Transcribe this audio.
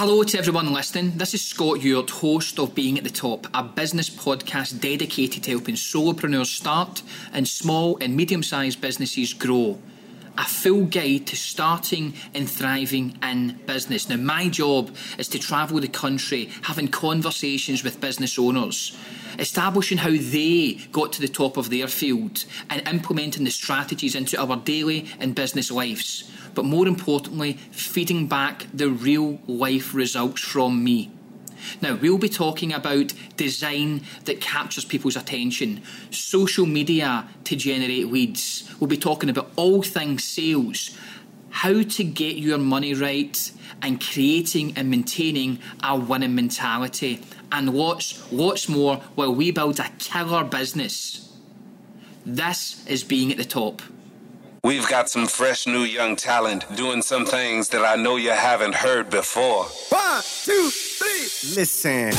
Hello to everyone listening. This is Scott Ewart, host of Being at the Top, a business podcast dedicated to helping solopreneurs start and small and medium sized businesses grow. A full guide to starting and thriving in business. Now, my job is to travel the country having conversations with business owners, establishing how they got to the top of their field, and implementing the strategies into our daily and business lives but more importantly, feeding back the real life results from me. Now, we'll be talking about design that captures people's attention, social media to generate leads. We'll be talking about all things sales, how to get your money right, and creating and maintaining a winning mentality. And lots, lots more while we build a killer business. This is being at the top. We've got some fresh new young talent doing some things that I know you haven't heard before. One, two, three, Listen.